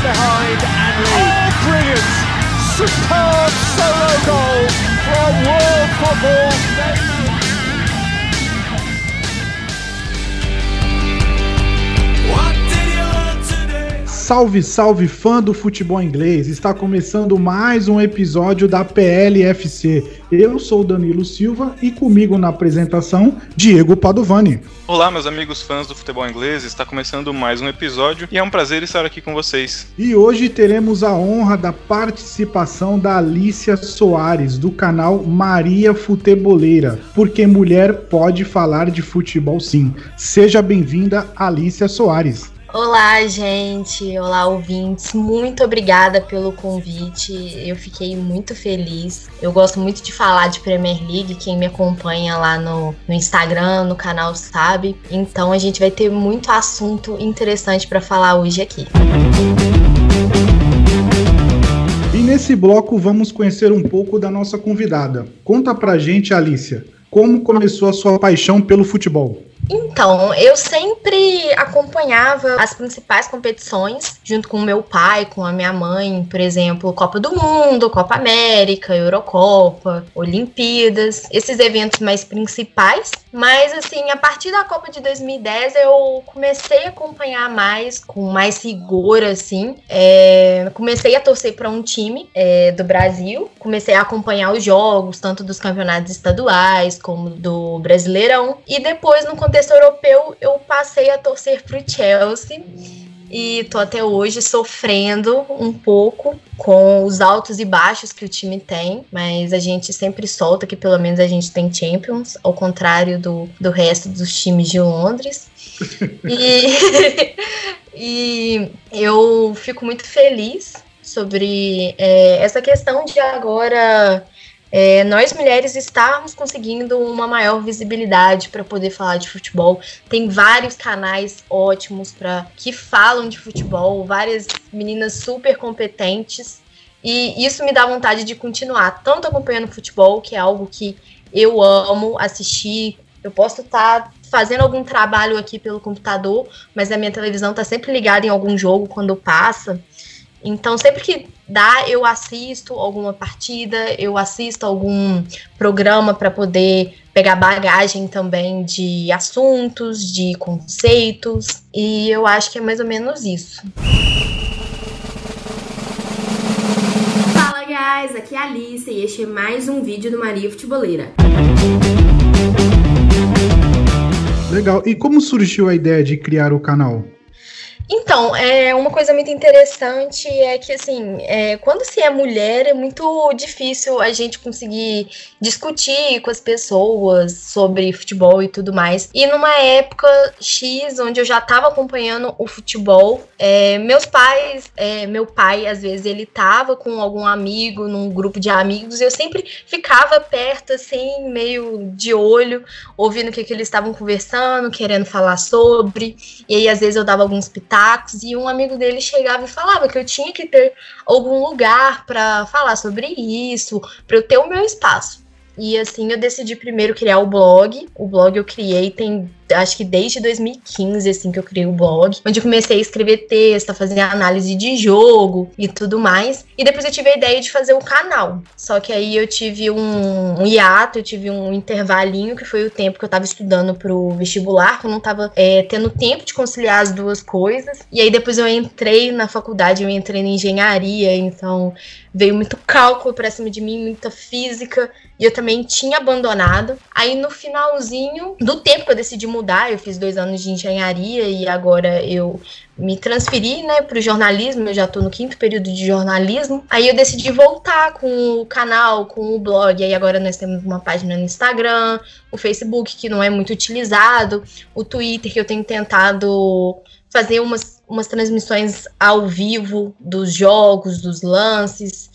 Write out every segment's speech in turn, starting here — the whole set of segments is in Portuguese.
behind and lead. Oh, brilliant! Superb solo goal from world football. Salve, salve fã do futebol inglês! Está começando mais um episódio da PLFC. Eu sou Danilo Silva e comigo na apresentação, Diego Padovani. Olá, meus amigos fãs do futebol inglês. Está começando mais um episódio e é um prazer estar aqui com vocês. E hoje teremos a honra da participação da Alicia Soares, do canal Maria Futeboleira, porque mulher pode falar de futebol sim. Seja bem-vinda, Alicia Soares. Olá, gente. Olá, ouvintes. Muito obrigada pelo convite. Eu fiquei muito feliz. Eu gosto muito de falar de Premier League. Quem me acompanha lá no, no Instagram, no canal, sabe. Então a gente vai ter muito assunto interessante para falar hoje aqui. E nesse bloco vamos conhecer um pouco da nossa convidada. Conta pra gente, Alicia, como começou a sua paixão pelo futebol? Então, eu sempre acompanhava as principais competições junto com meu pai, com a minha mãe, por exemplo, Copa do Mundo, Copa América, Eurocopa, Olimpíadas, esses eventos mais principais. Mas assim, a partir da Copa de 2010 eu comecei a acompanhar mais, com mais rigor, assim. É, comecei a torcer para um time é, do Brasil, comecei a acompanhar os jogos, tanto dos campeonatos estaduais como do Brasileirão. E depois, no contexto europeu, eu passei a torcer pro Chelsea e tô até hoje sofrendo um pouco com os altos e baixos que o time tem, mas a gente sempre solta que pelo menos a gente tem Champions, ao contrário do, do resto dos times de Londres. e, e eu fico muito feliz sobre é, essa questão de agora é, nós mulheres estarmos conseguindo uma maior visibilidade para poder falar de futebol. Tem vários canais ótimos para que falam de futebol, várias meninas super competentes. E isso me dá vontade de continuar, tanto acompanhando futebol, que é algo que eu amo assistir. Eu posso estar tá fazendo algum trabalho aqui pelo computador, mas a minha televisão está sempre ligada em algum jogo quando passa. Então, sempre que dá, eu assisto alguma partida, eu assisto algum programa para poder pegar bagagem também de assuntos, de conceitos, e eu acho que é mais ou menos isso. Fala, guys! Aqui é a Alice e este é mais um vídeo do Maria Futeboleira. Legal. E como surgiu a ideia de criar o canal? Então, é uma coisa muito interessante é que assim, é, quando se é mulher é muito difícil a gente conseguir discutir com as pessoas sobre futebol e tudo mais. E numa época X, onde eu já estava acompanhando o futebol, é, meus pais, é, meu pai às vezes ele tava com algum amigo num grupo de amigos, e eu sempre ficava perto assim, meio de olho, ouvindo o que, que eles estavam conversando, querendo falar sobre. E aí às vezes eu dava alguns pitacos e um amigo dele chegava e falava que eu tinha que ter algum lugar para falar sobre isso, para eu ter o meu espaço. E assim eu decidi primeiro criar o blog. O blog eu criei tem acho que desde 2015 assim que eu criei o blog, onde eu comecei a escrever texto, a fazer análise de jogo e tudo mais. E depois eu tive a ideia de fazer o canal. Só que aí eu tive um, um hiato, eu tive um intervalinho que foi o tempo que eu tava estudando pro vestibular, que eu não tava é, tendo tempo de conciliar as duas coisas. E aí depois eu entrei na faculdade, eu entrei em engenharia, então veio muito cálculo pra cima de mim, muita física, e eu também tinha abandonado. Aí no finalzinho do tempo que eu decidi mudar, eu fiz dois anos de engenharia e agora eu me transferi, né, para o jornalismo, eu já estou no quinto período de jornalismo. Aí eu decidi voltar com o canal, com o blog. Aí agora nós temos uma página no Instagram, o Facebook que não é muito utilizado, o Twitter que eu tenho tentado fazer umas, umas transmissões ao vivo dos jogos, dos lances.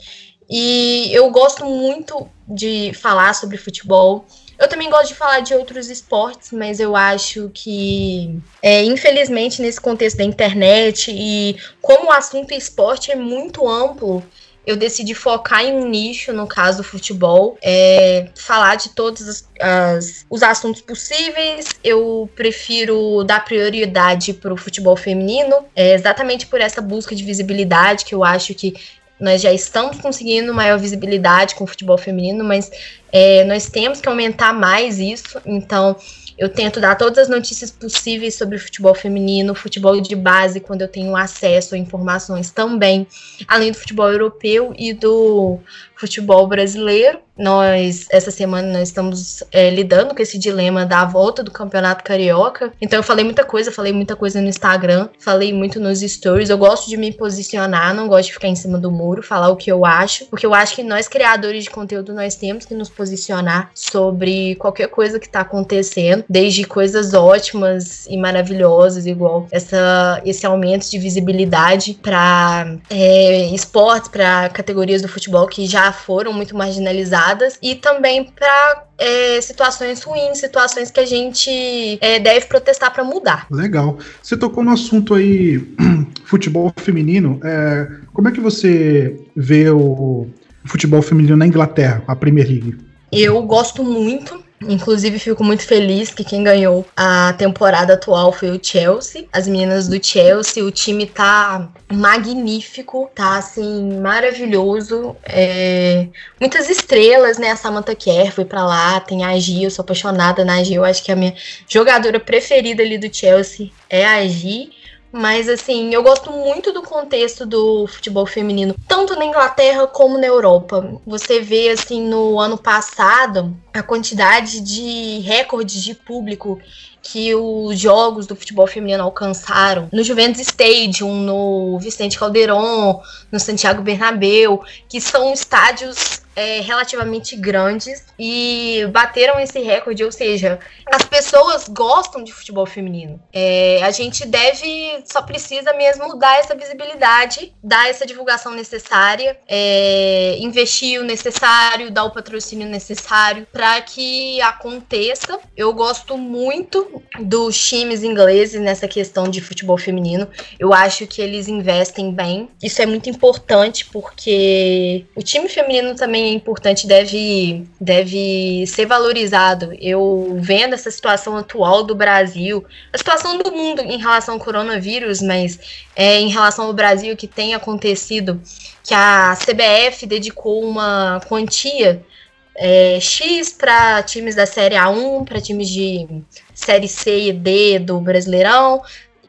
E eu gosto muito de falar sobre futebol. Eu também gosto de falar de outros esportes, mas eu acho que, é, infelizmente, nesse contexto da internet e como o assunto esporte é muito amplo, eu decidi focar em um nicho, no caso do futebol, é, falar de todos as, as, os assuntos possíveis. Eu prefiro dar prioridade para o futebol feminino, é, exatamente por essa busca de visibilidade que eu acho que nós já estamos conseguindo maior visibilidade com o futebol feminino, mas é, nós temos que aumentar mais isso. Então, eu tento dar todas as notícias possíveis sobre o futebol feminino, futebol de base, quando eu tenho acesso a informações também, além do futebol europeu e do futebol brasileiro. Nós, essa semana, nós estamos é, lidando com esse dilema da volta do Campeonato Carioca. Então, eu falei muita coisa, falei muita coisa no Instagram, falei muito nos stories. Eu gosto de me posicionar, não gosto de ficar em cima do muro, falar o que eu acho, porque eu acho que nós, criadores de conteúdo, nós temos que nos posicionar sobre qualquer coisa que está acontecendo, desde coisas ótimas e maravilhosas, igual essa, esse aumento de visibilidade para é, esportes, para categorias do futebol que já foram muito marginalizadas e também para é, situações ruins, situações que a gente é, deve protestar para mudar. Legal. Você tocou no assunto aí futebol feminino. É, como é que você vê o futebol feminino na Inglaterra, a Premier League? Eu gosto muito Inclusive, fico muito feliz que quem ganhou a temporada atual foi o Chelsea. As meninas do Chelsea, o time tá magnífico, tá assim, maravilhoso. É... Muitas estrelas, né? A Samantha Kerr foi pra lá, tem a Gia, eu sou apaixonada na Gia. Eu acho que a minha jogadora preferida ali do Chelsea é a Gia. Mas assim, eu gosto muito do contexto do futebol feminino, tanto na Inglaterra como na Europa. Você vê assim no ano passado a quantidade de recordes de público que os jogos do futebol feminino alcançaram no Juventus Stadium, no Vicente Calderon, no Santiago Bernabéu, que são estádios é, relativamente grandes e bateram esse recorde, ou seja, as pessoas gostam de futebol feminino. É, a gente deve, só precisa mesmo dar essa visibilidade, dar essa divulgação necessária, é, investir o necessário, dar o patrocínio necessário para que aconteça. Eu gosto muito dos times ingleses nessa questão de futebol feminino. Eu acho que eles investem bem. Isso é muito importante porque o time feminino também é importante, deve, deve ser valorizado. Eu vendo essa situação atual do Brasil, a situação do mundo em relação ao coronavírus, mas é, em relação ao Brasil que tem acontecido, que a CBF dedicou uma quantia é, X para times da Série A1, para times de Série C e D do Brasileirão,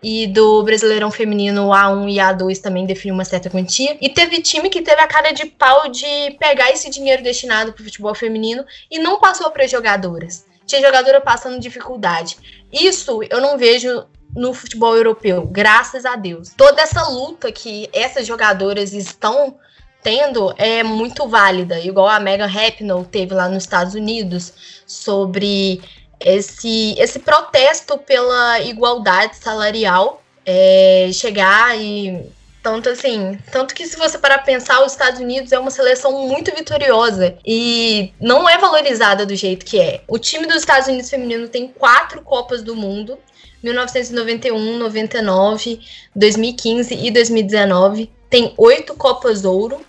e do Brasileirão Feminino A1 e A2 também definiu uma certa quantia. E teve time que teve a cara de pau de pegar esse dinheiro destinado para o futebol feminino e não passou para as jogadoras. Tinha jogadora passando dificuldade. Isso eu não vejo no futebol europeu, graças a Deus. Toda essa luta que essas jogadoras estão tendo é muito válida, igual a Megan Rapinoe teve lá nos Estados Unidos sobre esse, esse protesto pela igualdade salarial é, chegar e tanto assim, tanto que se você parar pensar, os Estados Unidos é uma seleção muito vitoriosa e não é valorizada do jeito que é. O time dos Estados Unidos feminino tem quatro Copas do Mundo, 1991, 99, 2015 e 2019. Tem oito Copas Ouro,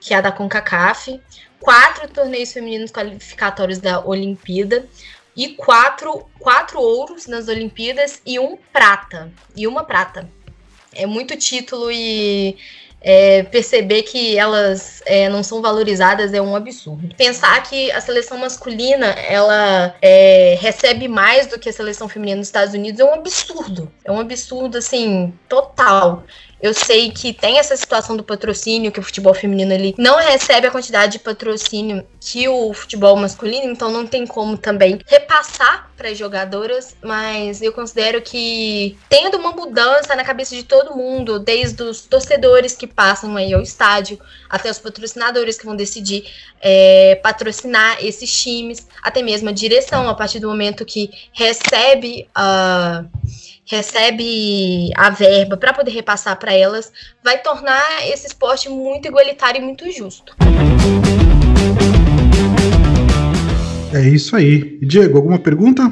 que é a da CONCACAF, quatro torneios femininos qualificatórios da Olimpíada, e quatro, quatro ouros nas Olimpíadas e um prata. E uma prata. É muito título e é, perceber que elas é, não são valorizadas é um absurdo. Pensar que a seleção masculina ela é, recebe mais do que a seleção feminina nos Estados Unidos é um absurdo. É um absurdo assim total. Eu sei que tem essa situação do patrocínio, que o futebol feminino ele não recebe a quantidade de patrocínio que o futebol masculino, então não tem como também repassar para as jogadoras, mas eu considero que tendo uma mudança na cabeça de todo mundo, desde os torcedores que passam aí ao estádio, até os patrocinadores que vão decidir é, patrocinar esses times, até mesmo a direção, a partir do momento que recebe a. Uh, recebe a verba para poder repassar para elas, vai tornar esse esporte muito igualitário e muito justo. É isso aí. Diego, alguma pergunta?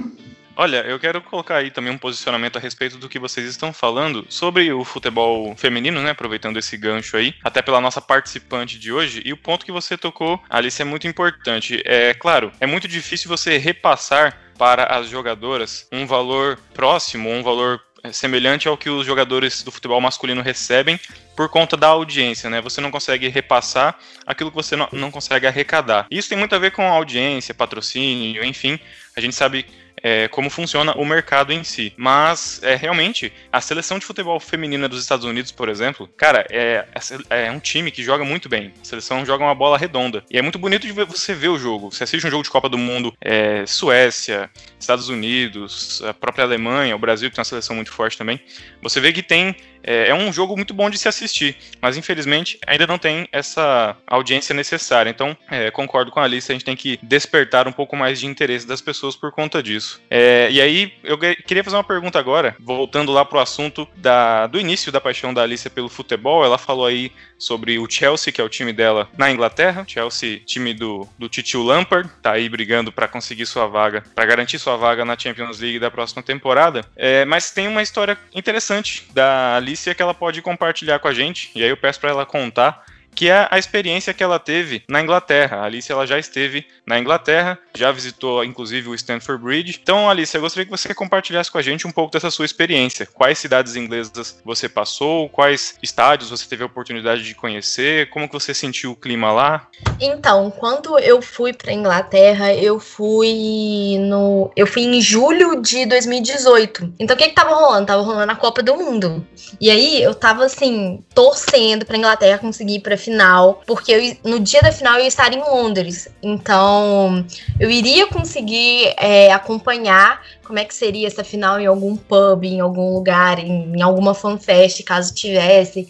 Olha, eu quero colocar aí também um posicionamento a respeito do que vocês estão falando sobre o futebol feminino, né? Aproveitando esse gancho aí, até pela nossa participante de hoje. E o ponto que você tocou, Alice, é muito importante. É claro, é muito difícil você repassar para as jogadoras um valor próximo, um valor é, semelhante ao que os jogadores do futebol masculino recebem por conta da audiência, né? Você não consegue repassar aquilo que você não consegue arrecadar. Isso tem muito a ver com audiência, patrocínio, enfim. A gente sabe é, como funciona o mercado em si. Mas, é, realmente, a seleção de futebol feminina dos Estados Unidos, por exemplo, cara, é, é, é um time que joga muito bem. A seleção joga uma bola redonda. E é muito bonito de você ver o jogo. Você assiste um jogo de Copa do Mundo, é, Suécia, Estados Unidos, a própria Alemanha, o Brasil, que tem uma seleção muito forte também. Você vê que tem é, é, um jogo muito bom de se assistir, mas infelizmente ainda não tem essa audiência necessária. Então, é, concordo com a Alice, a gente tem que despertar um pouco mais de interesse das pessoas por conta disso. É, e aí, eu queria fazer uma pergunta agora, voltando lá pro assunto da, do início da paixão da Alice pelo futebol. Ela falou aí sobre o Chelsea, que é o time dela na Inglaterra. Chelsea, time do, do Titio Lampard, tá aí brigando para conseguir sua vaga, para garantir sua vaga na Champions League da próxima temporada. É, mas tem uma história interessante da Alice que ela pode compartilhar com a gente. E aí eu peço para ela contar que é a experiência que ela teve na Inglaterra. A Alice ela já esteve na Inglaterra, já visitou inclusive o Stanford Bridge. Então, Alice, eu gostaria que você compartilhasse com a gente um pouco dessa sua experiência. Quais cidades inglesas você passou? Quais estádios você teve a oportunidade de conhecer? Como que você sentiu o clima lá? Então, quando eu fui para Inglaterra, eu fui no, eu fui em julho de 2018. Então, o que que tava rolando? Tava rolando a Copa do Mundo. E aí, eu tava assim torcendo para Inglaterra conseguir ir para final, porque eu, no dia da final eu ia estar em Londres. Então, eu iria conseguir é, acompanhar como é que seria essa final em algum pub, em algum lugar, em, em alguma fanfest, caso tivesse.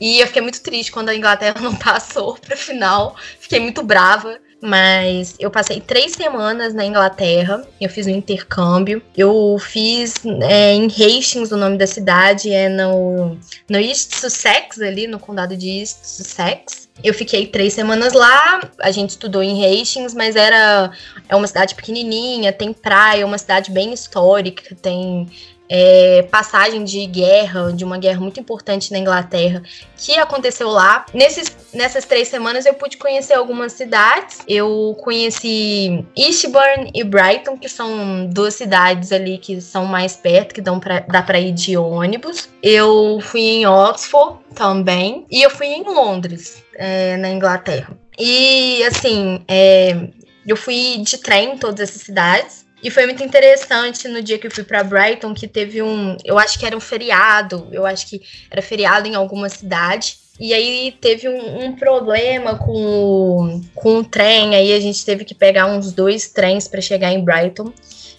E eu fiquei muito triste quando a Inglaterra não passou para final. Fiquei muito brava. Mas eu passei três semanas na Inglaterra. Eu fiz um intercâmbio. Eu fiz é, em Hastings, o nome da cidade, é no, no East Sussex, ali no condado de East Sussex. Eu fiquei três semanas lá, a gente estudou em Hastings, mas era é uma cidade pequenininha, tem praia, é uma cidade bem histórica, tem é, passagem de guerra, de uma guerra muito importante na Inglaterra, que aconteceu lá. Nesses, nessas três semanas eu pude conhecer algumas cidades. Eu conheci Eastbourne e Brighton, que são duas cidades ali que são mais perto, que dão pra, dá para ir de ônibus. Eu fui em Oxford também, e eu fui em Londres, é, na Inglaterra. E assim, é, eu fui de trem em todas essas cidades. E foi muito interessante no dia que eu fui para Brighton, que teve um. Eu acho que era um feriado, eu acho que era feriado em alguma cidade. E aí teve um, um, problema com o, com o trem, aí a gente teve que pegar uns dois trens para chegar em Brighton.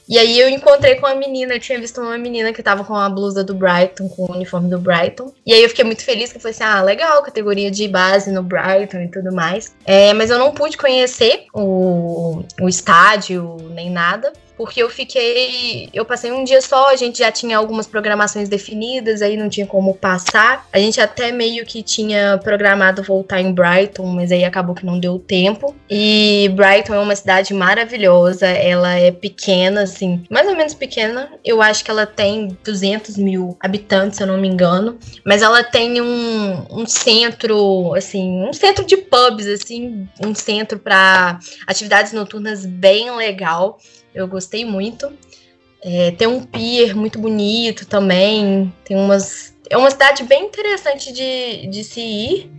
E aí eu encontrei com uma menina, eu tinha visto uma menina que tava com a blusa do Brighton, com o uniforme do Brighton. E aí eu fiquei muito feliz que eu falei assim, ah, legal, categoria de base no Brighton e tudo mais. É, mas eu não pude conhecer o, o estádio nem nada porque eu fiquei. Eu passei um dia só, a gente já tinha algumas programações definidas, aí não tinha como passar. A gente até meio que tinha programado voltar em Brighton, mas aí acabou que não deu tempo. E Brighton é uma cidade maravilhosa, ela é pequena, assim, mais ou menos pequena. Eu acho que ela tem 200 mil habitantes, se eu não me engano, mas ela tem um, um centro, assim, um centro de pubs, assim, um centro para atividades noturnas bem legal eu gostei muito. É, tem um pier muito bonito também. Tem umas. É uma cidade bem interessante de, de se ir.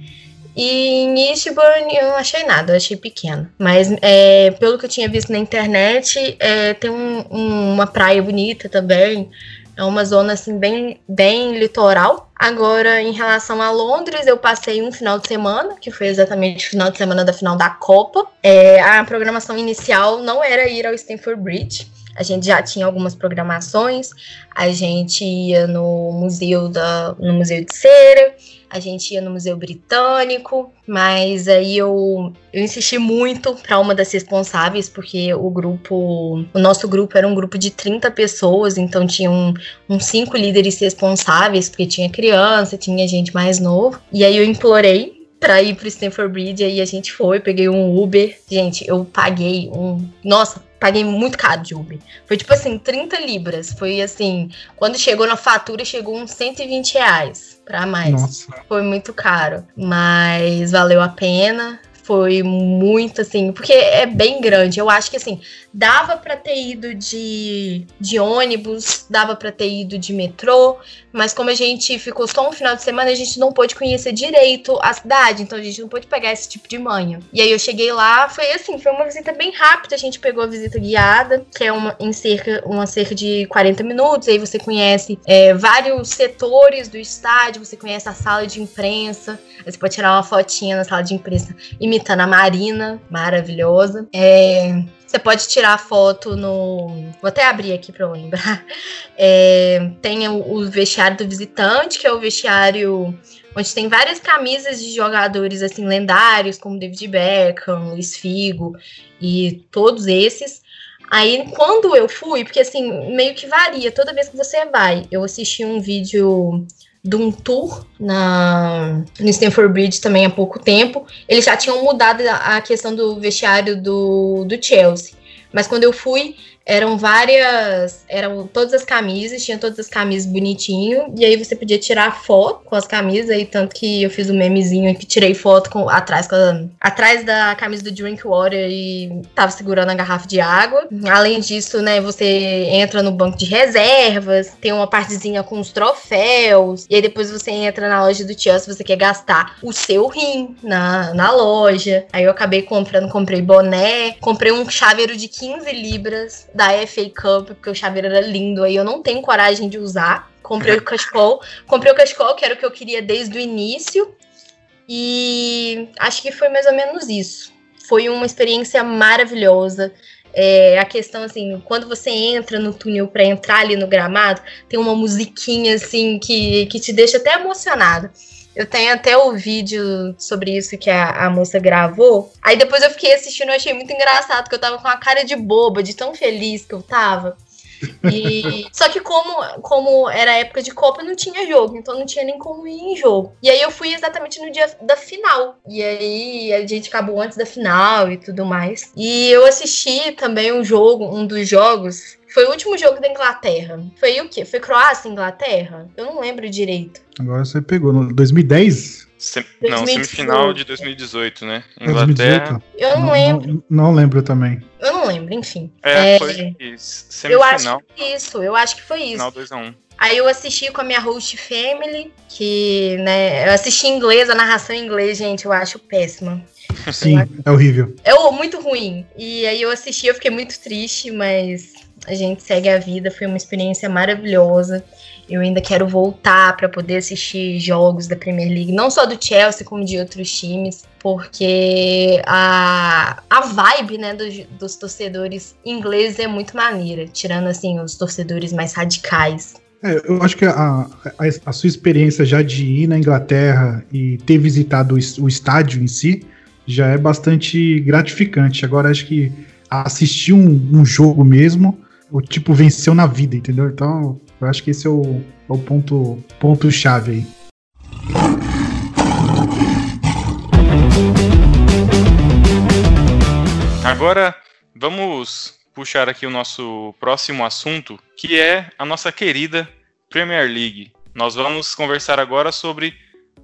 E em Eastbourne eu não achei nada, eu achei pequeno. Mas é, pelo que eu tinha visto na internet, é, tem um, um, uma praia bonita também. É uma zona assim bem, bem litoral. Agora, em relação a Londres, eu passei um final de semana, que foi exatamente o final de semana da final da Copa. É, a programação inicial não era ir ao Stamford Bridge. A gente já tinha algumas programações. A gente ia no museu da, no museu de cera a gente ia no Museu Britânico, mas aí eu, eu insisti muito para uma das responsáveis, porque o grupo, o nosso grupo era um grupo de 30 pessoas, então tinha uns cinco líderes responsáveis, porque tinha criança, tinha gente mais novo, e aí eu implorei pra ir pro Stanford Bridge. Aí a gente foi, peguei um Uber. Gente, eu paguei um. Nossa, paguei muito caro de Uber. Foi tipo assim, 30 libras. Foi assim, quando chegou na fatura, chegou uns 120 reais pra mais. Nossa. Foi muito caro, mas valeu a pena. Foi muito assim, porque é bem grande. Eu acho que assim, dava para ter ido de, de ônibus, dava para ter ido de metrô, mas como a gente ficou só um final de semana, a gente não pôde conhecer direito a cidade, então a gente não pôde pegar esse tipo de manha. E aí eu cheguei lá, foi assim, foi uma visita bem rápida, a gente pegou a visita guiada, que é uma em cerca, uma cerca de 40 minutos, aí você conhece é, vários setores do estádio, você conhece a sala de imprensa, aí você pode tirar uma fotinha na sala de imprensa imitando a Marina, maravilhosa. É, você pode tirar foto no. Vou até abrir aqui para eu lembrar. É, tem o, o, vestiário do visitante, que é o vestiário onde tem várias camisas de jogadores assim lendários, como David Beckham, Luiz Figo e todos esses. Aí, quando eu fui, porque assim, meio que varia, toda vez que você vai, eu assisti um vídeo de um tour na, no Stanford Bridge também há pouco tempo. Eles já tinham mudado a questão do vestiário do, do Chelsea. Mas quando eu fui, eram várias, eram todas as camisas, tinha todas as camisas bonitinho, e aí você podia tirar foto com as camisas, aí tanto que eu fiz um memezinho que tirei foto com, atrás, com atrás da camisa do Drinkwater e tava segurando a garrafa de água. Além disso, né, você entra no banco de reservas, tem uma partezinha com os troféus, e aí depois você entra na loja do Chelsea se você quer gastar o seu rim na, na loja. Aí eu acabei comprando, comprei boné, comprei um chaveiro de 15 libras da FA Cup, porque o chaveiro era lindo, aí eu não tenho coragem de usar. Comprei o cachecol, comprei o cachecol, que era o que eu queria desde o início. E acho que foi mais ou menos isso. Foi uma experiência maravilhosa. É, a questão assim, quando você entra no túnel para entrar ali no gramado, tem uma musiquinha assim que, que te deixa até emocionado. Eu tenho até o vídeo sobre isso que a, a moça gravou. Aí depois eu fiquei assistindo, eu achei muito engraçado, porque eu tava com a cara de boba, de tão feliz que eu tava. E... Só que como, como era época de Copa, não tinha jogo, então não tinha nem como ir em jogo. E aí eu fui exatamente no dia da final. E aí a gente acabou antes da final e tudo mais. E eu assisti também um jogo, um dos jogos foi o último jogo da Inglaterra. Foi o quê? Foi Croácia e Inglaterra? Eu não lembro direito. Agora você pegou. No 2010? Sem... Não, semifinal de 2018, né? Inglaterra. 2018? Eu não, não lembro. Não, não, lembro também. Eu não lembro, enfim. É, é... foi isso. Semifinal. Eu acho que isso, eu acho que foi isso. Final 2x1. Aí eu assisti com a minha host family, que, né, eu assisti em inglês, a narração em inglês, gente, eu acho péssima. Sim, é horrível. É muito ruim. E aí eu assisti, eu fiquei muito triste, mas a gente segue a vida, foi uma experiência maravilhosa. Eu ainda quero voltar para poder assistir jogos da Premier League, não só do Chelsea, como de outros times, porque a, a vibe né, dos, dos torcedores ingleses é muito maneira, tirando assim os torcedores mais radicais. É, eu acho que a, a, a, sua experiência já de ir na Inglaterra e ter visitado o, o estádio em si já é bastante gratificante. Agora acho que assistir um, um jogo mesmo o tipo venceu na vida, entendeu? Então, eu acho que esse é o, é o ponto, ponto chave aí. Agora, vamos puxar aqui o nosso próximo assunto, que é a nossa querida Premier League. Nós vamos conversar agora sobre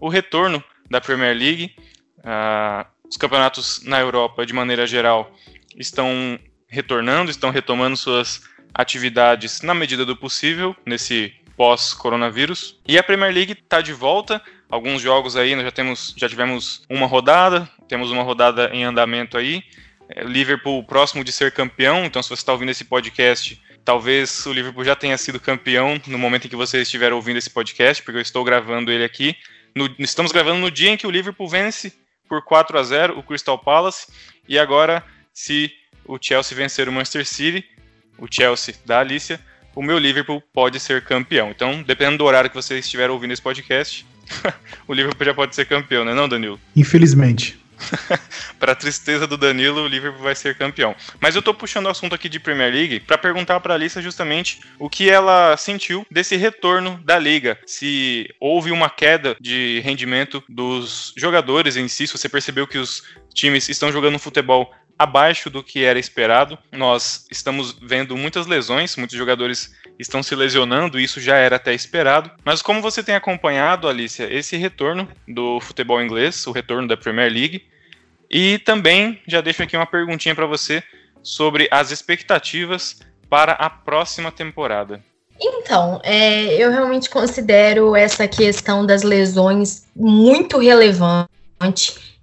o retorno da Premier League. Uh, os campeonatos na Europa, de maneira geral, estão retornando, estão retomando suas atividades na medida do possível nesse pós-coronavírus. E a Premier League está de volta. Alguns jogos aí, nós já temos, já tivemos uma rodada, temos uma rodada em andamento aí. É, Liverpool próximo de ser campeão, então se você está ouvindo esse podcast, talvez o Liverpool já tenha sido campeão no momento em que você estiver ouvindo esse podcast, porque eu estou gravando ele aqui. No, estamos gravando no dia em que o Liverpool vence por 4 a 0 o Crystal Palace, e agora, se o Chelsea vencer o Manchester City, o Chelsea da Alicia, o meu Liverpool pode ser campeão. Então, dependendo do horário que você estiver ouvindo esse podcast, o Liverpool já pode ser campeão, né, não, Danilo? Infelizmente. para tristeza do Danilo, o Liverpool vai ser campeão. Mas eu tô puxando o assunto aqui de Premier League para perguntar para a Alissa justamente o que ela sentiu desse retorno da liga. Se houve uma queda de rendimento dos jogadores em si, se você percebeu que os times estão jogando futebol abaixo do que era esperado. Nós estamos vendo muitas lesões, muitos jogadores estão se lesionando, isso já era até esperado. Mas como você tem acompanhado, Alicia, esse retorno do futebol inglês, o retorno da Premier League, e também já deixo aqui uma perguntinha para você sobre as expectativas para a próxima temporada. Então, é, eu realmente considero essa questão das lesões muito relevante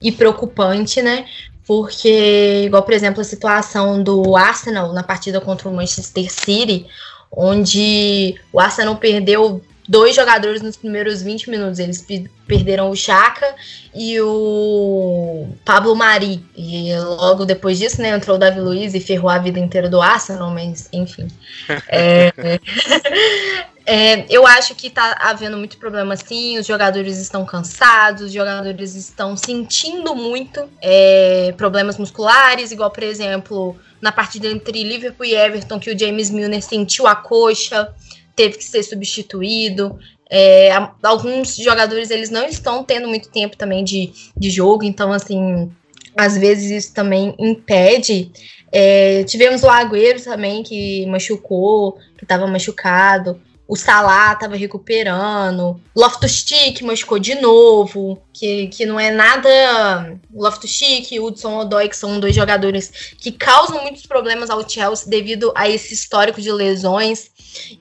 e preocupante, né? Porque, igual, por exemplo, a situação do Arsenal na partida contra o Manchester City, onde o Arsenal perdeu dois jogadores nos primeiros 20 minutos. Eles perderam o Chaka e o Pablo Mari. E logo depois disso, né, entrou o Davi Luiz e ferrou a vida inteira do Arsenal, mas enfim. é, É, eu acho que tá havendo muito problema sim, os jogadores estão cansados, os jogadores estão sentindo muito é, problemas musculares, igual, por exemplo, na partida entre Liverpool e Everton, que o James Milner sentiu a coxa, teve que ser substituído. É, alguns jogadores eles não estão tendo muito tempo também de, de jogo, então assim, às vezes isso também impede. É, tivemos o Agüero também que machucou, que estava machucado o Salah estava recuperando, Loftus-Cheek machucou de novo, que, que não é nada... Loftus-Cheek e Hudson Odoi, que são dois jogadores que causam muitos problemas ao Chelsea devido a esse histórico de lesões.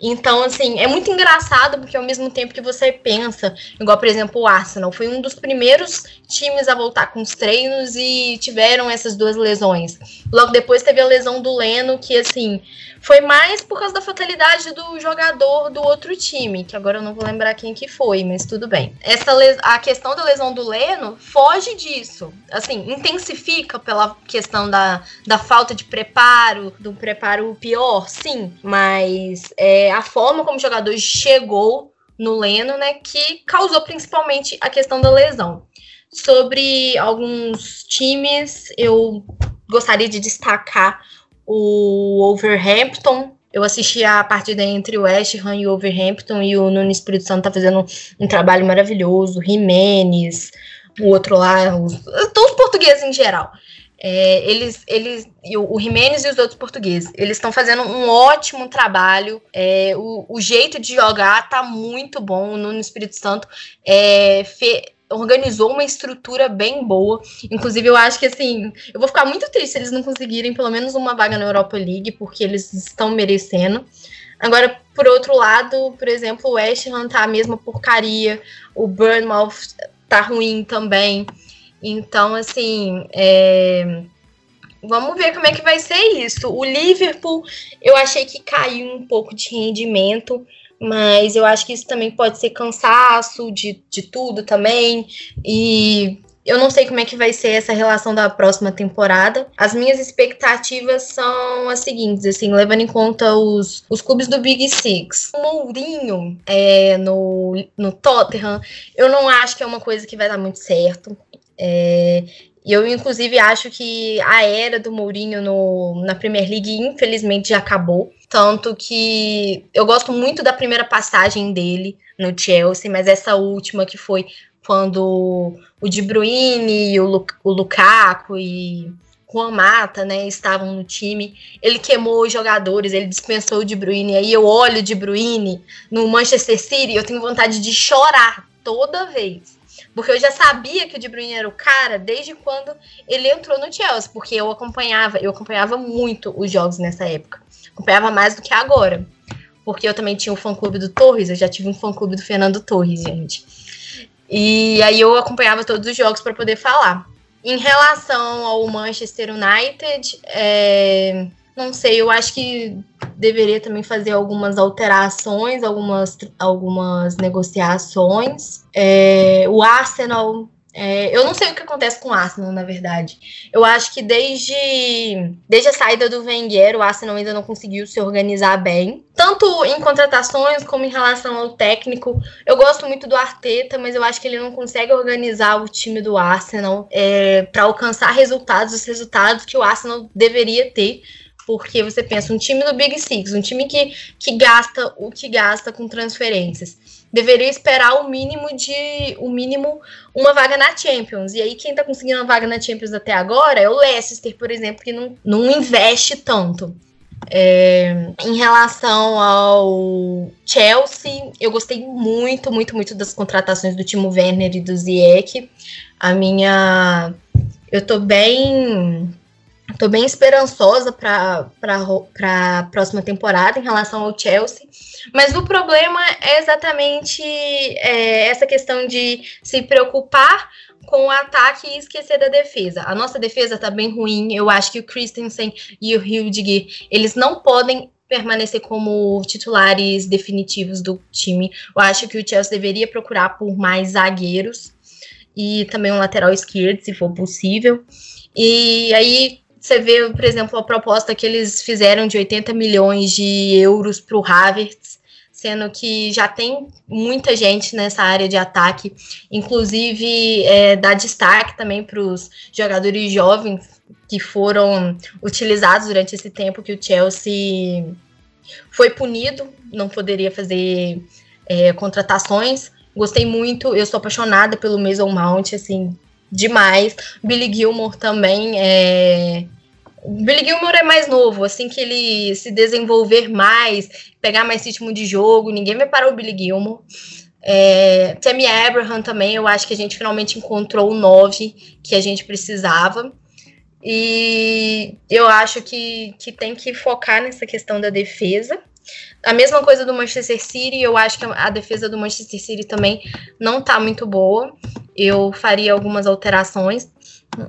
Então, assim, é muito engraçado porque ao mesmo tempo que você pensa, igual, por exemplo, o Arsenal, foi um dos primeiros times a voltar com os treinos e tiveram essas duas lesões. Logo depois teve a lesão do Leno, que, assim, foi mais por causa da fatalidade do jogador do outro time, que agora eu não vou lembrar quem que foi, mas tudo bem. Essa a questão da lesão do Leno foge disso. Assim, intensifica pela questão da, da falta de preparo, do preparo pior, sim, mas é, a forma como o jogador chegou no Leno, né, que causou principalmente a questão da lesão. Sobre alguns times, eu gostaria de destacar o Overhampton. Eu assisti a partida entre o West Ham e o Overhampton e o Nuno Espírito Santo tá fazendo um, trabalho maravilhoso. Jimenez, o outro lá, os, todos os portugueses em geral. É, eles, eles, o, o Jimenez e os outros portugueses, eles estão fazendo um ótimo trabalho. É, o, o, jeito de jogar tá muito bom. O Nuno Espírito Santo é, fe, organizou uma estrutura bem boa. Inclusive, eu acho que assim, eu vou ficar muito triste se eles não conseguirem pelo menos uma vaga na Europa League, porque eles estão merecendo. Agora, por outro lado, por exemplo, o West Ham tá a mesma porcaria, o Burnmouth tá ruim também. Então, assim, é... vamos ver como é que vai ser isso. O Liverpool, eu achei que caiu um pouco de rendimento mas eu acho que isso também pode ser cansaço de, de tudo também. E eu não sei como é que vai ser essa relação da próxima temporada. As minhas expectativas são as seguintes, assim, levando em conta os, os clubes do Big Six. O Mourinho é, no, no Tottenham, eu não acho que é uma coisa que vai dar muito certo. É, e eu, inclusive, acho que a era do Mourinho no, na Premier League, infelizmente, já acabou. Tanto que eu gosto muito da primeira passagem dele no Chelsea, mas essa última que foi quando o De Bruyne e o, Lu, o Lukaku e Juan Mata, né, estavam no time. Ele queimou os jogadores, ele dispensou o De Bruyne. Aí eu olho o De Bruyne no Manchester City e eu tenho vontade de chorar toda vez. Porque eu já sabia que o De Bruyne era o cara desde quando ele entrou no Chelsea, porque eu acompanhava, eu acompanhava muito os jogos nessa época. Acompanhava mais do que agora. Porque eu também tinha o um fã-clube do Torres, eu já tive um fã-clube do Fernando Torres, gente. E aí eu acompanhava todos os jogos para poder falar. Em relação ao Manchester United, é, não sei, eu acho que deveria também fazer algumas alterações, algumas, algumas negociações. É, o Arsenal É, eu não sei o que acontece com o Arsenal, na verdade. Eu acho que desde, desde a saída do Wenger, o Arsenal ainda não conseguiu se organizar bem. Tanto em contratações como em relação ao técnico. Eu gosto muito do Arteta, mas eu acho que ele não consegue organizar o time do Arsenal é, para alcançar resultados, os resultados que o Arsenal deveria ter porque você pensa um time do Big Six, um time que, que gasta o que gasta com transferências, deveria esperar o mínimo de o mínimo uma vaga na Champions. E aí quem tá conseguindo uma vaga na Champions até agora é o Leicester, por exemplo, que não, não investe tanto. É, em relação ao Chelsea, eu gostei muito, muito, muito das contratações do Timo Werner e do Ziyech. A minha. Eu tô bem Estou bem esperançosa para a próxima temporada em relação ao Chelsea. Mas o problema é exatamente é, essa questão de se preocupar com o ataque e esquecer da defesa. A nossa defesa está bem ruim. Eu acho que o Christensen e o Hildiger, eles não podem permanecer como titulares definitivos do time. Eu acho que o Chelsea deveria procurar por mais zagueiros e também um lateral esquerdo, se for possível. E aí você vê, por exemplo, a proposta que eles fizeram de 80 milhões de euros para o Havertz, sendo que já tem muita gente nessa área de ataque, inclusive é, dá destaque também para os jogadores jovens que foram utilizados durante esse tempo que o Chelsea foi punido, não poderia fazer é, contratações. Gostei muito, eu sou apaixonada pelo Mason Mount, assim, demais. Billy Gilmore também é. Billy Gilmore é mais novo, assim que ele se desenvolver mais, pegar mais ritmo de jogo, ninguém vai parar o Billy Gilmore. É, Tammy Abraham também, eu acho que a gente finalmente encontrou o 9 que a gente precisava. E eu acho que, que tem que focar nessa questão da defesa. A mesma coisa do Manchester City, eu acho que a defesa do Manchester City também não tá muito boa. Eu faria algumas alterações,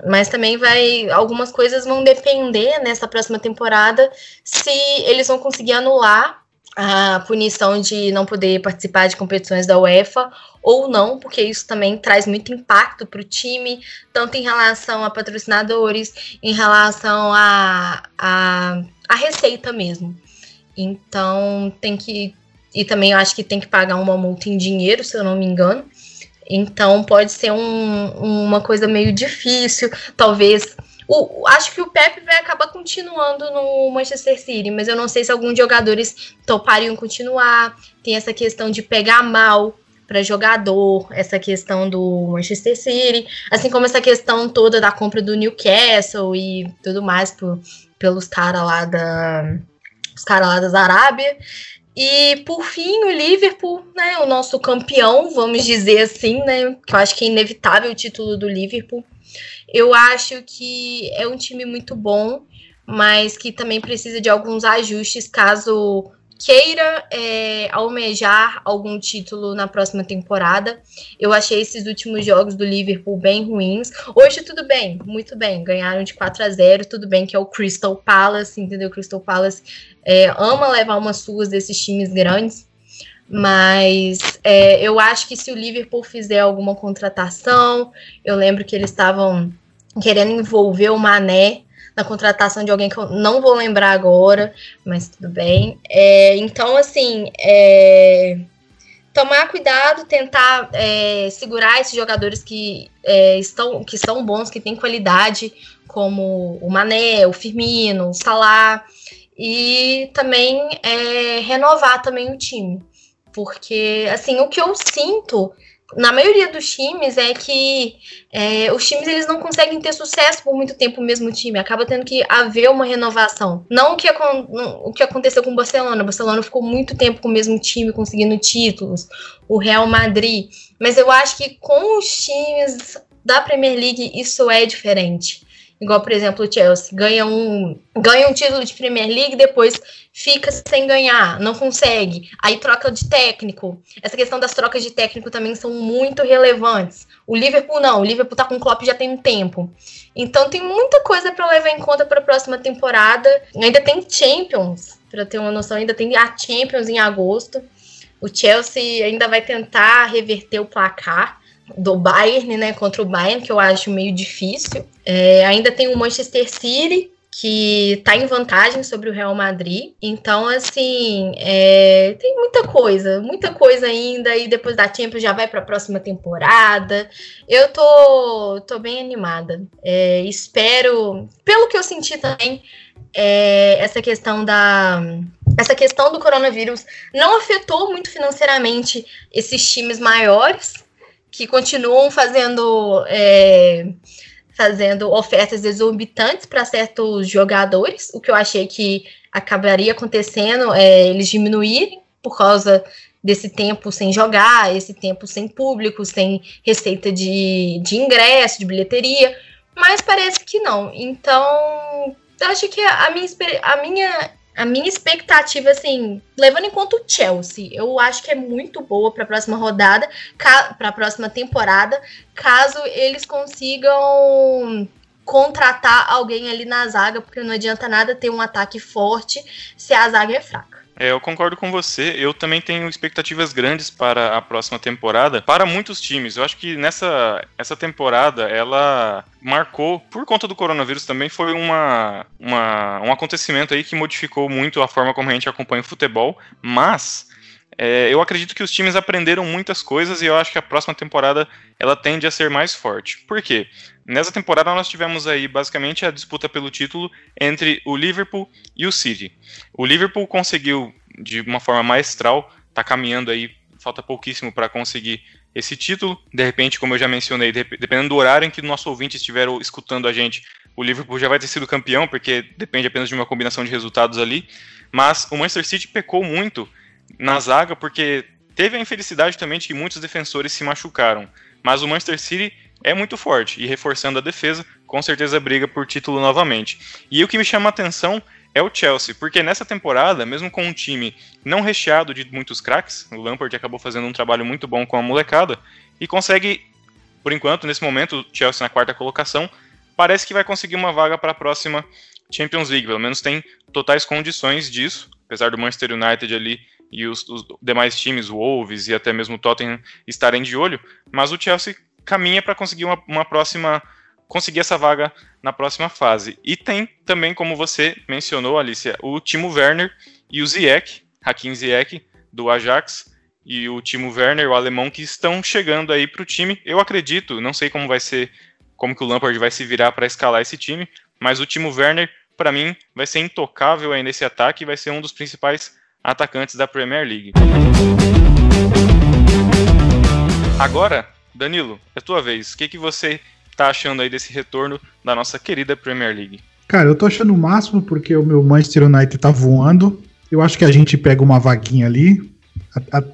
mas também vai algumas coisas vão depender nessa próxima temporada se eles vão conseguir anular a punição de não poder participar de competições da UEFA ou não, porque isso também traz muito impacto para o time, tanto em relação a patrocinadores, em relação a, a, a receita mesmo. Então tem que. E também eu acho que tem que pagar uma multa em dinheiro, se eu não me engano. Então pode ser um, uma coisa meio difícil, talvez. O, acho que o Pepe vai acabar continuando no Manchester City, mas eu não sei se alguns jogadores topariam continuar. Tem essa questão de pegar mal para jogador, essa questão do Manchester City, assim como essa questão toda da compra do Newcastle e tudo mais por, pelos caras lá da, os caras lá da Arábia. E por fim, o Liverpool, né, o nosso campeão, vamos dizer assim, né, que eu acho que é inevitável o título do Liverpool. Eu acho que é um time muito bom, mas que também precisa de alguns ajustes caso queira é, almejar algum título na próxima temporada. Eu achei esses últimos jogos do Liverpool bem ruins. Hoje tudo bem, muito bem, ganharam de 4 a 0, tudo bem que é o Crystal Palace, entendeu? Crystal Palace é, ama levar umas suas desses times grandes. Mas é, eu acho que se o Liverpool fizer alguma contratação, eu lembro que eles estavam querendo envolver o Mané na contratação de alguém que eu não vou lembrar agora, mas tudo bem. É, então, assim, é, tomar cuidado, tentar é, segurar esses jogadores que é, estão, que são bons, que têm qualidade, como o Mané, o Firmino, o Salah, e também é, renovar também o time. Porque, assim, o que eu sinto na maioria dos times é que é, os times eles não conseguem ter sucesso por muito tempo o mesmo time, acaba tendo que haver uma renovação. Não o que, o que aconteceu com o Barcelona, o Barcelona ficou muito tempo com o mesmo time conseguindo títulos, o Real Madrid, mas eu acho que com os times da Premier League isso é diferente. Igual, por exemplo, o Chelsea ganha um, ganha um título de Premier League, depois fica sem ganhar, não consegue. Aí troca de técnico. Essa questão das trocas de técnico também são muito relevantes. O Liverpool não, o Liverpool tá com o Klopp já tem um tempo. Então tem muita coisa para levar em conta para a próxima temporada. Ainda tem Champions, para ter uma noção, ainda tem a Champions em agosto. O Chelsea ainda vai tentar reverter o placar do Bayern, né, contra o Bayern, que eu acho meio difícil. É, ainda tem o Manchester City, que está em vantagem sobre o Real Madrid. Então, assim, é, tem muita coisa, muita coisa ainda. E depois da Champions já vai para a próxima temporada. Eu tô, tô bem animada. É, espero, pelo que eu senti também, é, essa questão da essa questão do coronavírus não afetou muito financeiramente esses times maiores que continuam fazendo é, fazendo ofertas exorbitantes para certos jogadores, o que eu achei que acabaria acontecendo é eles diminuírem por causa desse tempo sem jogar, esse tempo sem público, sem receita de, de ingresso, de bilheteria, mas parece que não. Então, acho que a minha, a minha a minha expectativa, assim, levando em conta o Chelsea, eu acho que é muito boa para a próxima rodada, para a próxima temporada, caso eles consigam contratar alguém ali na zaga, porque não adianta nada ter um ataque forte se a zaga é fraca. É, eu concordo com você. Eu também tenho expectativas grandes para a próxima temporada, para muitos times. Eu acho que nessa essa temporada ela marcou, por conta do coronavírus também, foi uma, uma, um acontecimento aí que modificou muito a forma como a gente acompanha o futebol, mas é, eu acredito que os times aprenderam muitas coisas e eu acho que a próxima temporada ela tende a ser mais forte. Por quê? Nessa temporada nós tivemos aí basicamente a disputa pelo título entre o Liverpool e o City. O Liverpool conseguiu de uma forma maestral, tá caminhando aí, falta pouquíssimo para conseguir esse título. De repente, como eu já mencionei, dependendo do horário em que o nosso ouvinte estiver escutando a gente, o Liverpool já vai ter sido campeão, porque depende apenas de uma combinação de resultados ali. Mas o Manchester City pecou muito na zaga, porque teve a infelicidade também de que muitos defensores se machucaram. Mas o Manchester City é muito forte e reforçando a defesa, com certeza briga por título novamente. E o que me chama a atenção é o Chelsea, porque nessa temporada, mesmo com um time não recheado de muitos craques, o Lampard acabou fazendo um trabalho muito bom com a molecada e consegue, por enquanto, nesse momento, o Chelsea na quarta colocação, parece que vai conseguir uma vaga para a próxima Champions League, pelo menos tem totais condições disso, apesar do Manchester United ali e os, os demais times, o Wolves e até mesmo o Tottenham estarem de olho, mas o Chelsea caminha para conseguir uma, uma próxima conseguir essa vaga na próxima fase. E tem também, como você mencionou, Alicia, o Timo Werner e o Ziyech, Hakim Ziyech, do Ajax, e o Timo Werner, o alemão, que estão chegando aí para o time. Eu acredito, não sei como vai ser, como que o Lampard vai se virar para escalar esse time, mas o Timo Werner, para mim, vai ser intocável aí nesse ataque e vai ser um dos principais atacantes da Premier League. Agora, Danilo, é tua vez. O que, que você tá achando aí desse retorno da nossa querida Premier League? Cara, eu tô achando o máximo porque o meu Manchester United tá voando. Eu acho que a gente pega uma vaguinha ali.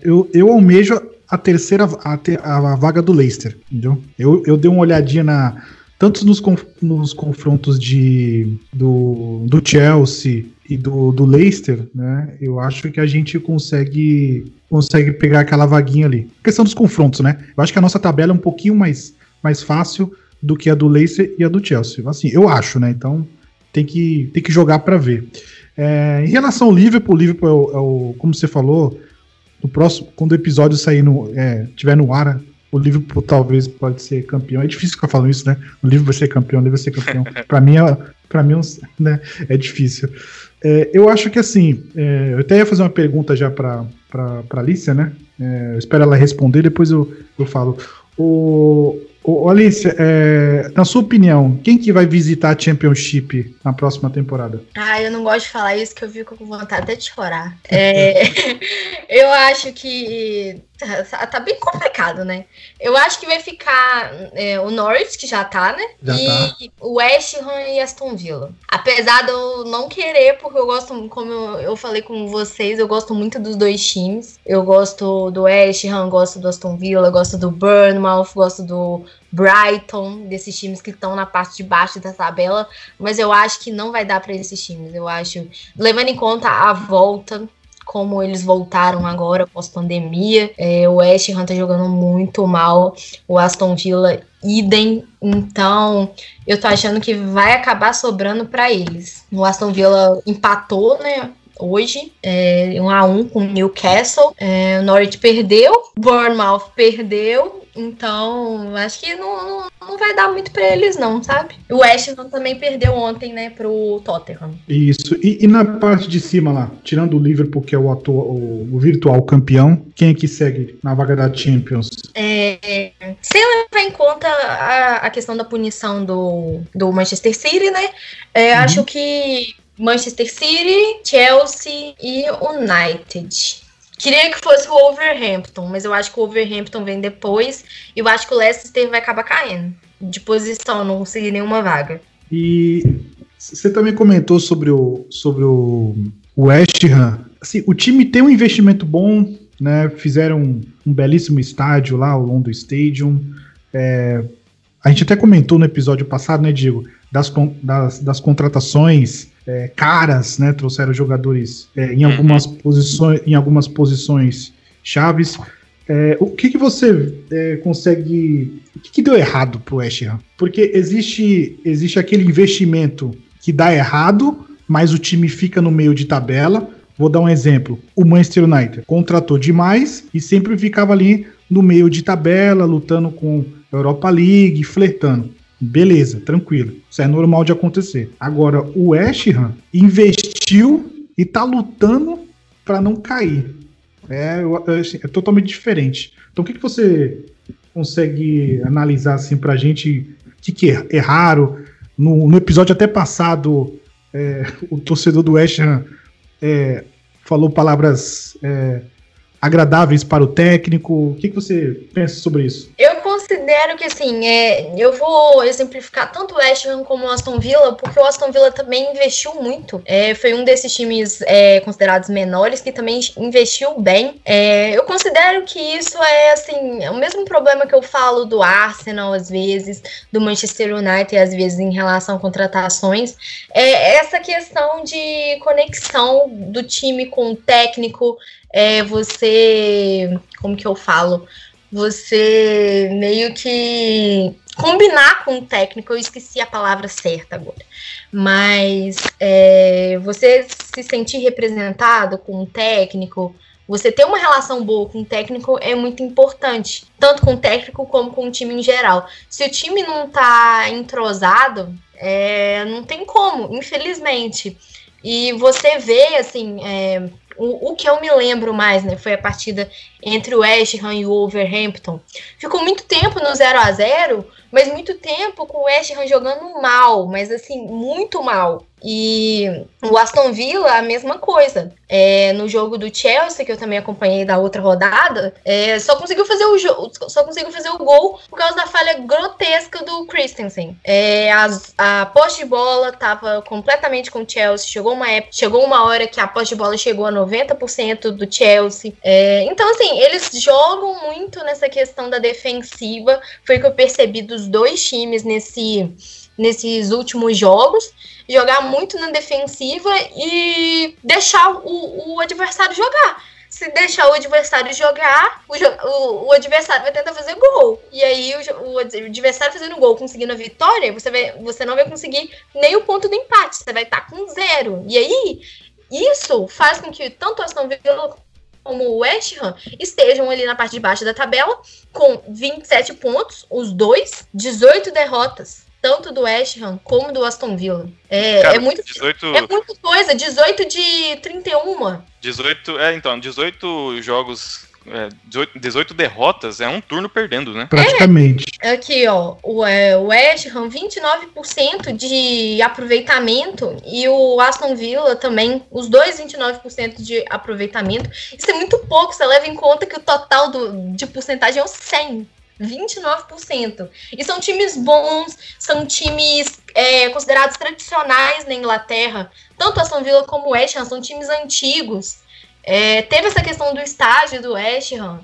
Eu, eu almejo a terceira a, a, vaga do Leicester, entendeu? Eu, eu dei uma olhadinha na tanto nos, conf, nos confrontos de do, do Chelsea e do, do Leicester, né? Eu acho que a gente consegue consegue pegar aquela vaguinha ali. A questão dos confrontos, né? Eu acho que a nossa tabela é um pouquinho mais, mais fácil do que a do Leicester e a do Chelsea. Assim, eu acho, né? Então tem que, tem que jogar para ver. É, em relação ao Liverpool, o Liverpool é o, é o, como você falou, no próximo, quando o episódio sair no, é, tiver no ar, o Liverpool talvez pode ser campeão. É difícil ficar falando isso, né? O Liverpool vai ser campeão, o Liverpool vai ser campeão. para mim, é, para mim, né, é difícil. É, eu acho que assim, é, eu até ia fazer uma pergunta já para para Alicia, né? É, eu espero ela responder, depois eu, eu falo. O, Ô, Alicia, é, na sua opinião, quem que vai visitar a Championship na próxima temporada? Ah, eu não gosto de falar isso, que eu fico com vontade até de chorar. É, eu acho que tá, tá, bem complicado, né? Eu acho que vai ficar é, o Norwich, que já tá, né? Já e tá. o West Ham e Aston Villa. Apesar de eu não querer, porque eu gosto, como eu falei com vocês, eu gosto muito dos dois times. Eu gosto do West Ham, gosto do Aston Villa, gosto do Bournemouth, gosto do Brighton, desses times que estão na parte de baixo da tabela, mas eu acho que não vai dar para esses times. Eu acho, levando em conta a volta, como eles voltaram agora pós-pandemia, é, o West Ham tá jogando muito mal, o Aston Villa idem, então eu tô achando que vai acabar sobrando para eles. O Aston Villa empatou, né? hoje, é, um a um com o Newcastle. É, o Norwich perdeu, Bournemouth perdeu Então, acho que não, não, não, vai dar muito pra eles, não, sabe? O Ham também perdeu ontem, né, pro Tottenham. Isso. E, e, na parte de cima lá, tirando o Liverpool, que é o, atual, o, o virtual campeão, quem é que segue na vaga da Champions? É, sem levar em conta a, a questão da punição do, do Manchester City, né? É, uhum. Acho que Manchester City, Chelsea e United. Queria que fosse o Overhampton, mas eu acho que o Overhampton vem depois. E eu acho que o Leicester vai acabar caindo de posição, não conseguir nenhuma vaga. E você também comentou sobre o, sobre o West Ham. Assim, o time tem um investimento bom, né? Fizeram um, um belíssimo estádio lá, o London Stadium. É, a gente até comentou no episódio passado, né, Diego, das, das, das contratações é, caras, né? Trouxeram jogadores é, em algumas uhum. posições, em algumas posições chaves. É, o que, que você é, consegue. O que, que, deu errado pro West Ham? Porque existe, existe aquele investimento que dá errado, mas o time fica no meio de tabela. Vou dar um exemplo. O Manchester United contratou demais e sempre ficava ali no meio de tabela, lutando com a Europa League, flertando. Beleza, tranquilo. Isso é normal de acontecer. Agora, o West Ham investiu e tá lutando para não cair. É, assim, é, totalmente diferente. Então, o que, que você consegue analisar assim pra gente? O que, que é, erraram? No, no episódio até passado, é, o torcedor do West Ham é, falou palavras é, agradáveis para o técnico? O que, que você pensa sobre isso? Eu considero que, assim, é, eu vou exemplificar tanto o West Ham como o Aston Villa, porque o Aston Villa também investiu muito. É, foi um desses times é, considerados menores que também investiu bem. É, eu considero que isso é, assim, é o mesmo problema que eu falo do Arsenal, às vezes, do Manchester United, às vezes, em relação a contratações. É essa questão de conexão do time com o técnico, é você. Como que eu falo? Você meio que combinar com o técnico, eu esqueci a palavra certa agora, mas é, você se sentir representado com o técnico, você ter uma relação boa com o técnico é muito importante, tanto com o técnico como com o time em geral. Se o time não tá entrosado, é, não tem como, infelizmente. E você vê, assim, é, o, o que eu me lembro mais, né, foi a partida entre o West Ham e o Wolverhampton. Ficou muito tempo no 0 a 0 mas muito tempo com o West Ham jogando mal, mas assim, muito mal. E o Aston Villa, a mesma coisa. É, no jogo do Chelsea, que eu também acompanhei da outra rodada, é, só conseguiu fazer o jogo, só conseguiu fazer o gol por causa da falha grotesca do Christensen. É, a, a posse de bola estava completamente com o Chelsea. Chegou uma época, chegou uma hora que a posse de bola chegou a 90% do Chelsea. É, então, assim, eles jogam muito nessa questão da defensiva. Foi o que eu percebi dos dois times nesse, nesses últimos jogos jogar muito na defensiva e deixar o, o adversário jogar. Se deixar o adversário jogar, o, o, o, adversário vai tentar fazer gol. E aí, o, o, adversário fazendo gol, conseguindo a vitória, você, vai, você não vai conseguir nem o ponto do empate. Você vai estar com zero. E aí, isso faz com que tanto a Aston Villa como o West Ham estejam ali na parte de baixo da tabela com 27 pontos, os dois, 18 derrotas tanto do West Ham como do Aston Villa. É, Cara, é, muito, 18... é muita coisa, 18 de 31. 18, é, então, 18 jogos é, 18, 18, derrotas é um turno perdendo, né? Praticamente. É, aqui, ó, o, é, o West Ham 29% de aproveitamento e o Aston Villa também, os dois 29% de aproveitamento. Isso é muito pouco, você leva em conta que o total do, de porcentagem é o 100. 29%. E são times bons, são times é, considerados tradicionais na Inglaterra. Tanto Aston Villa como o West Ham são times antigos. É, teve essa questão do estádio do West Ham.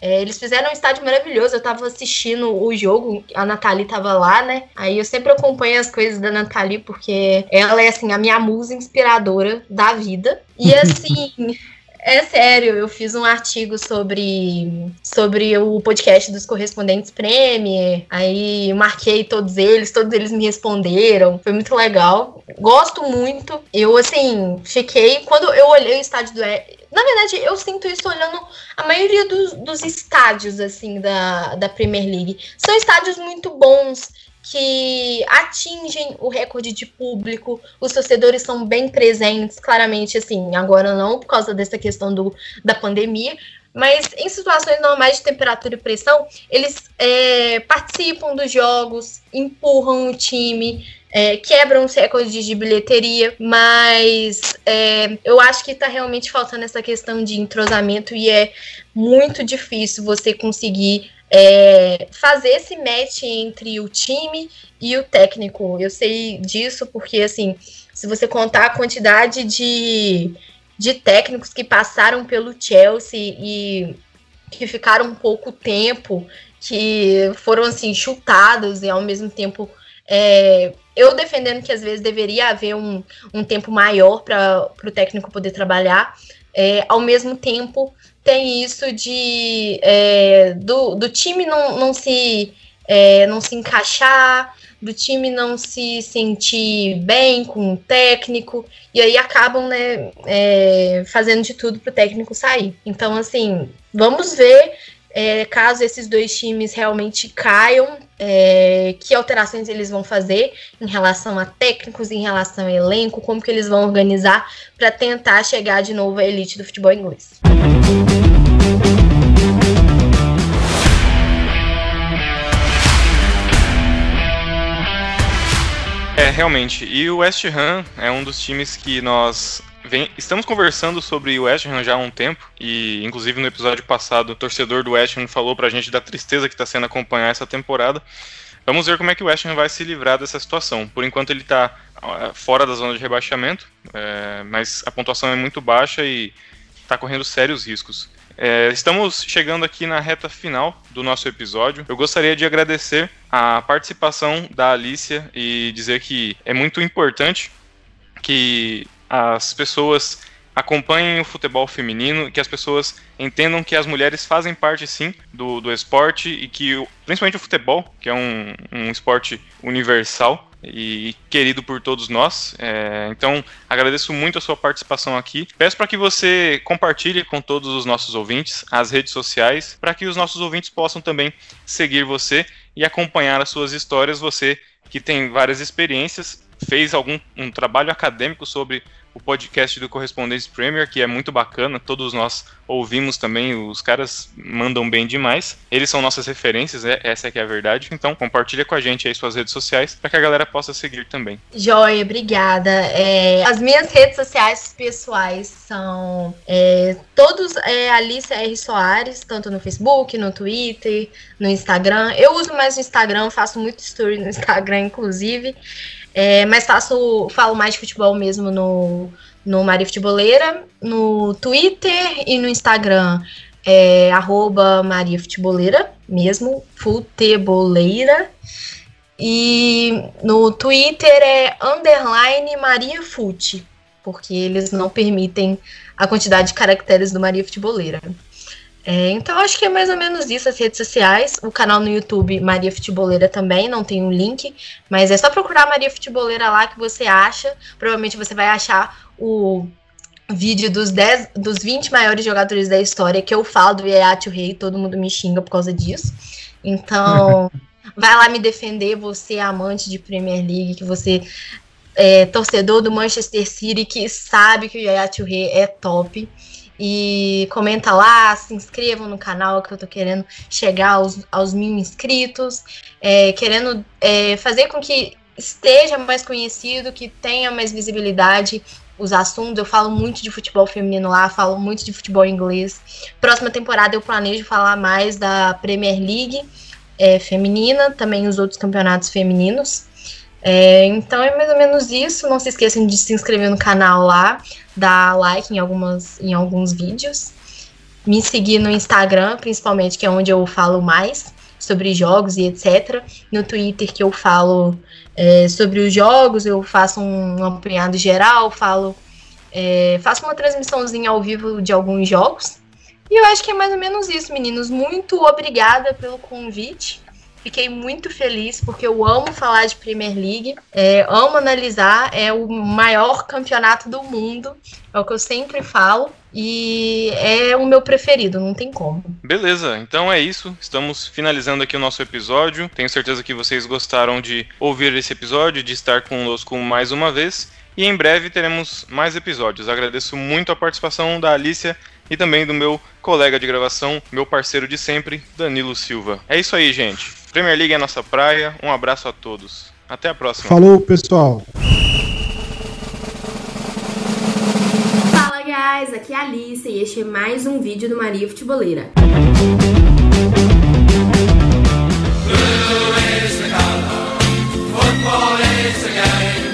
É, eles fizeram um estádio maravilhoso. Eu tava assistindo o jogo, a Nathalie tava lá, né? Aí eu sempre acompanho as coisas da Nathalie, porque ela é, assim, a minha musa inspiradora da vida. E, assim, é sério, eu fiz um artigo sobre, sobre o podcast dos correspondentes Premier, aí marquei todos eles, todos eles me responderam, foi muito legal. Gosto muito. Eu, assim, fiquei. Quando eu olhei o estádio do Na verdade, eu sinto isso olhando a maioria dos, dos estádios, assim, da, da Premier League. São estádios muito bons, que atingem o recorde de público, os torcedores são bem presentes, claramente, assim, agora não por causa dessa questão do, da pandemia, mas em situações normais de temperatura e pressão, eles é, participam dos jogos, empurram o time, é, quebram os recordes de bilheteria, mas é, eu acho que está realmente faltando essa questão de entrosamento e é muito difícil você conseguir é, fazer esse match entre o time e o técnico. Eu sei disso porque, assim, se você contar a quantidade de, de técnicos que passaram pelo Chelsea e que ficaram pouco tempo, que foram, assim, chutados e ao mesmo tempo. É, eu defendendo que às vezes deveria haver um, um tempo maior para o técnico poder trabalhar, é, ao mesmo tempo tem isso de é, do, do time não, não se é, não se encaixar, do time não se sentir bem com o técnico, e aí acabam né, é, fazendo de tudo para o técnico sair. Então, assim, vamos ver é, caso esses dois times realmente caiam, é, que alterações eles vão fazer em relação a técnicos, em relação a elenco, como que eles vão organizar para tentar chegar de novo à elite do futebol inglês. É, realmente. E o West Ham é um dos times que nós Vem, estamos conversando sobre o West Ham já há um tempo, e inclusive no episódio passado, o torcedor do West Ham falou pra gente da tristeza que está sendo acompanhar essa temporada. Vamos ver como é que o West Ham vai se livrar dessa situação. Por enquanto ele está fora da zona de rebaixamento, é, mas a pontuação é muito baixa e está correndo sérios riscos. É, estamos chegando aqui na reta final do nosso episódio. Eu gostaria de agradecer a participação da Alicia e dizer que é muito importante que as pessoas acompanhem o futebol feminino, que as pessoas entendam que as mulheres fazem parte sim do, do esporte e que principalmente o futebol, que é um, um esporte universal, e querido por todos nós. É, então, agradeço muito a sua participação aqui. Peço para que você compartilhe com todos os nossos ouvintes as redes sociais, para que os nossos ouvintes possam também seguir você e acompanhar as suas histórias. Você que tem várias experiências, fez algum um trabalho acadêmico sobre o podcast do Correspondência Premier, que é muito bacana, todos nós ouvimos também, os caras mandam bem demais. Eles são nossas referências, é, essa é que é a verdade. Então, compartilha com a gente aí suas redes sociais para que a galera possa seguir também. Joia, obrigada. É, as minhas redes sociais pessoais são é, todos é, Alice R. Soares, tanto no Facebook, no Twitter, no Instagram. Eu uso mais o Instagram, faço muito story no Instagram, inclusive. É, mas faço, falo mais de futebol mesmo no, no Maria Futeboleira, no Twitter e no Instagram é arroba Maria Futeboleira, mesmo, futeboleira. E no Twitter é underline Maria Fute, porque eles não permitem a quantidade de caracteres do Maria Futeboleira. É, então acho que é mais ou menos isso as redes sociais. O canal no YouTube Maria Futeboleira também, não tem um link, mas é só procurar Maria Futeboleira lá que você acha. Provavelmente você vai achar o vídeo dos 10, dos 20 maiores jogadores da história que eu falo do Yayat Rei, todo mundo me xinga por causa disso. Então, vai lá me defender, você é amante de Premier League, que você é torcedor do Manchester City, que sabe que o Yayat Rei é top. E comenta lá, se inscrevam no canal que eu tô querendo chegar aos, aos mil inscritos, é, querendo é, fazer com que esteja mais conhecido, que tenha mais visibilidade os assuntos. Eu falo muito de futebol feminino lá, falo muito de futebol inglês. Próxima temporada eu planejo falar mais da Premier League é, feminina, também os outros campeonatos femininos. É, então é mais ou menos isso. Não se esqueçam de se inscrever no canal lá, dar like em, algumas, em alguns vídeos. Me seguir no Instagram, principalmente, que é onde eu falo mais sobre jogos e etc. No Twitter, que eu falo é, sobre os jogos, eu faço um apanhado geral, falo, é, faço uma transmissãozinha ao vivo de alguns jogos. E eu acho que é mais ou menos isso, meninos. Muito obrigada pelo convite. Fiquei muito feliz porque eu amo falar de Premier League, é, amo analisar, é o maior campeonato do mundo, é o que eu sempre falo. E é o meu preferido, não tem como. Beleza, então é isso. Estamos finalizando aqui o nosso episódio. Tenho certeza que vocês gostaram de ouvir esse episódio, de estar conosco mais uma vez. E em breve teremos mais episódios. Agradeço muito a participação da Alicia e também do meu colega de gravação, meu parceiro de sempre, Danilo Silva. É isso aí, gente. Premier League é nossa praia. Um abraço a todos. Até a próxima. Falou, pessoal. Fala, guys. Aqui é a Alice e este é mais um vídeo do Maria Futebolera. Blue is the color, football is the game.